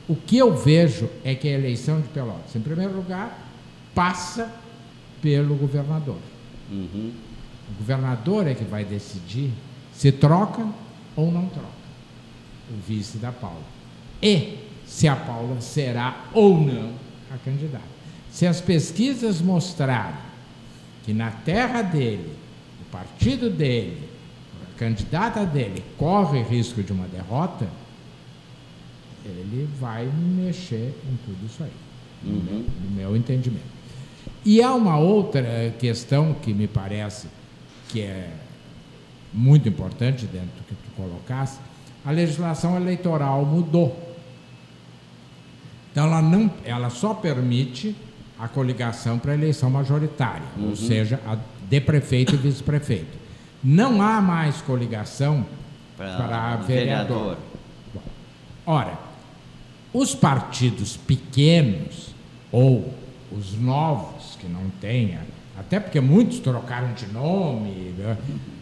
o que eu vejo é que a eleição de Pelotas, em primeiro lugar, passa pelo governador. Uhum. O governador é que vai decidir se troca ou não troca o vice da Paula. E se a Paula será ou não a candidata. Se as pesquisas mostrarem que na terra dele, o partido dele, a candidata dele corre risco de uma derrota, ele vai mexer em tudo isso aí, uhum. no, meu, no meu entendimento. E há uma outra questão que me parece que é muito importante dentro do que tu colocasse, a legislação eleitoral mudou. Então ela não, ela só permite a coligação para a eleição majoritária, uhum. ou seja, a de prefeito e vice-prefeito. Não há mais coligação para vereador. vereador. Bom, ora, os partidos pequenos ou os novos que não tenham, até porque muitos trocaram de nome, né?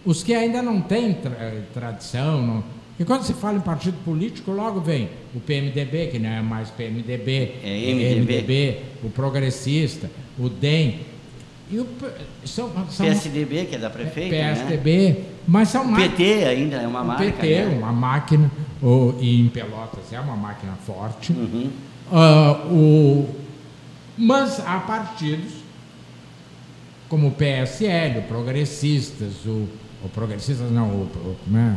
os que ainda não têm tra tradição, não, e quando se fala em partido político, logo vem o PMDB, que não é mais PMDB, é MDB, MDB o Progressista, o DEM. E o, são, são, PSDB, que é da prefeita. PSDB, né? mas são O PT ainda é uma o máquina. O PT, é uma máquina, o, e em Pelotas é uma máquina forte. Uhum. Uh, o, mas há partidos como o PSL, o Progressistas, o, o Progressistas não, o, o, como é?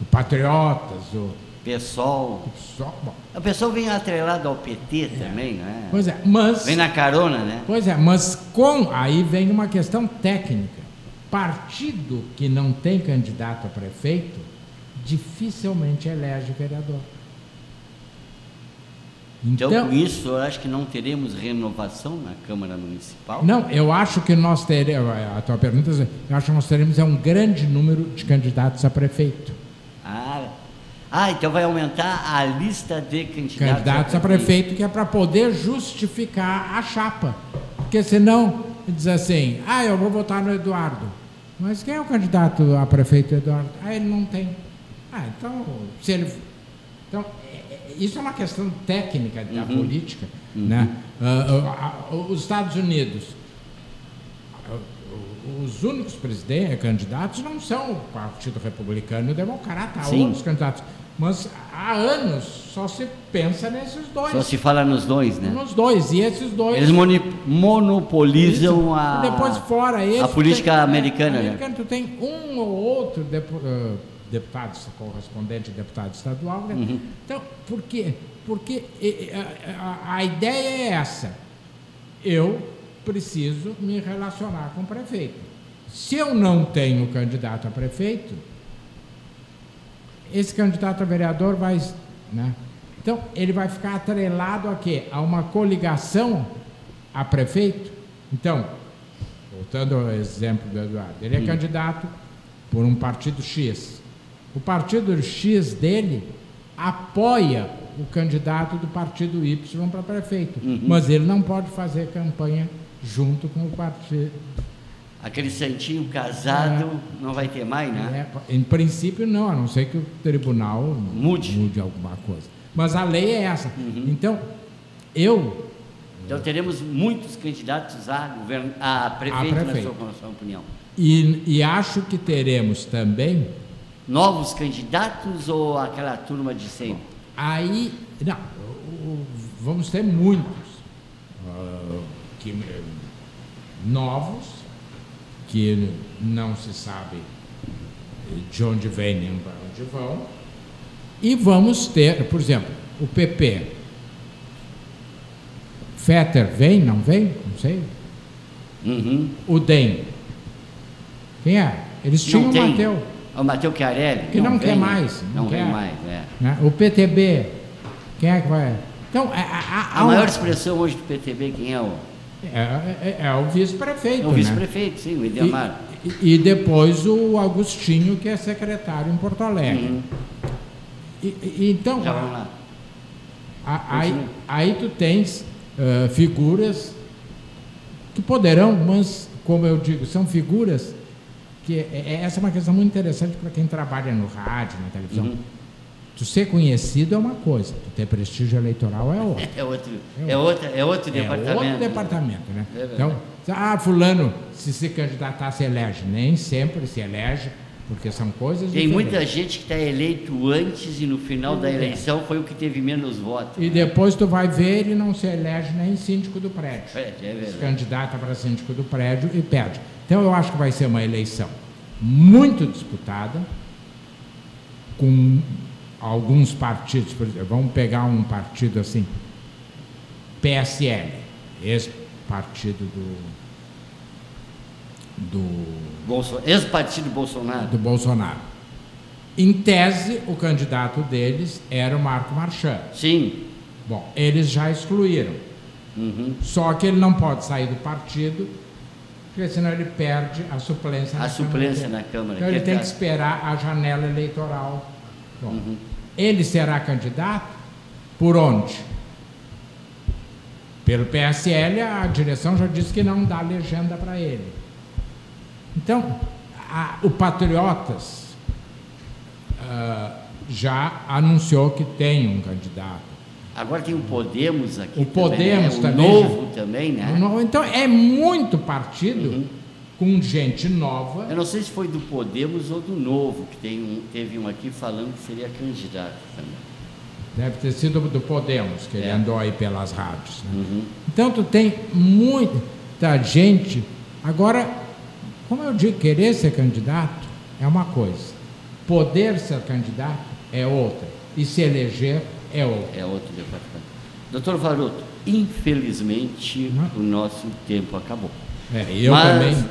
O Patriotas, o PSOL. O PSOL, bom. O PSOL vem atrelado ao PT é. também, não é? Pois é, mas. Vem na carona, né? Pois é, mas com. Aí vem uma questão técnica. Partido que não tem candidato a prefeito dificilmente elege vereador. Então, então, com isso, eu acho que não teremos renovação na Câmara Municipal? Não, eu acho que nós teremos, a tua pergunta, eu acho que nós teremos é um grande número de candidatos a prefeito. Ah, ah então vai aumentar a lista de candidatos, candidatos a, prefeito. a prefeito, que é para poder justificar a chapa. Porque senão, diz assim, ah, eu vou votar no Eduardo. Mas quem é o candidato a prefeito Eduardo? Ah, ele não tem. Ah, então, se ele. Então, é, é, isso é uma questão técnica da uhum. política. Uhum. Né? Uh, uh, uh, os Estados Unidos os únicos presidentes, candidatos não são o Partido Republicano e o Democrata, há Sim. outros candidatos. Mas há anos só se pensa nesses dois. Só se fala nos dois, né? Nos dois. E esses dois. Eles monopolizam a. depois fora eles, A política tem, americana, né? Tu tem um ou outro uh, deputado correspondente deputado estadual, né? Uhum. Então, por quê? Porque a, a, a ideia é essa. Eu preciso me relacionar com o prefeito. Se eu não tenho candidato a prefeito, esse candidato a vereador vai. Né? Então, ele vai ficar atrelado a quê? A uma coligação a prefeito. Então, voltando ao exemplo do Eduardo, ele é candidato por um partido X. O partido X dele apoia o candidato do partido Y para prefeito, uhum. mas ele não pode fazer campanha junto com o partido. Aquele santinho casado é, não vai ter mais, né? É, em princípio não, a não ser que o tribunal mude, mude alguma coisa. Mas a lei é essa. Uhum. Então, eu. Então teremos muitos candidatos a, govern... a, prefeito, a prefeito, na sua, na sua opinião. E, e acho que teremos também. Novos candidatos ou aquela turma de sempre? Aí, não, vamos ter muitos. Uh, que, novos, que não se sabe de onde vêm nem para onde vão, e vamos ter, por exemplo, o PP. Fetter vem, não vem? Não sei. Uhum. O DEM. Quem é? Eles tinham Não o. Mateu. O Mateu Chiarelli? Que não quer vem, mais, Não, não quer. mais, é. né? O PTB. Quem é que vai? Então, é, há- há A um- maior expressão hoje do PTB, quem é o? É, é- é o vice-prefeito. É o né? vice-prefeito, sim, o Idemar. E, e depois o Agostinho, que é secretário em Porto Alegre. Uhum. E- e- então, Já vamos lá. a- aí, aí tu tens ah, figuras que poderão, mas, como eu digo, são figuras que. é- é- essa é uma questão muito interessante para quem trabalha no rádio, na televisão. Uhum. Tu ser conhecido é uma coisa, tu ter prestígio eleitoral é outra. É outro, é outro, é outro É departamento. outro departamento, né? É então, ah, fulano, se se candidatar, se elege. Nem sempre se elege, porque são coisas Tem diferentes. muita gente que está eleito antes e no final da eleição foi o que teve menos votos. E depois tu vai ver, ele não se elege nem síndico do prédio. É, é Se verdade. candidata para síndico do prédio e perde. Então eu acho que vai ser uma eleição muito disputada, com alguns partidos, por exemplo, vamos pegar um partido assim, PSL, ex-partido do, do Bolso- Ex-partido Bolsonaro. do Bolsonaro. Em tese, o candidato deles era o Marco Marchand. Sim. Bom, eles já excluíram. Uhum. Só que ele não pode sair do partido, porque senão ele perde a suplência A na suplência Câmara. na Câmara. Então ele é tem que verdade. esperar a janela eleitoral. Bom, Uhum. Ele será candidato por onde? Pelo PSL, a direção já disse que não dá legenda para ele. Então, a- o Patriotas ah, já anunciou que tem um candidato. Agora tem o Podemos aqui. O Podemos também. também Né? O já- Novo também, né? Não- Então, é muito partido Uhum. Com gente nova. Eu não sei se foi do Podemos ou do Novo, que tem um, teve um aqui falando que seria candidato também. Deve ter sido do Podemos, que ele É. andou aí pelas rádios. né? Uhum. Então, tu tem muita gente. Agora, como eu digo, querer ser candidato é uma coisa, poder ser candidato é outra, e se eleger é outra. É outro departamento. Doutor Varoto, infelizmente Não. o nosso tempo acabou. É, eu Mas- também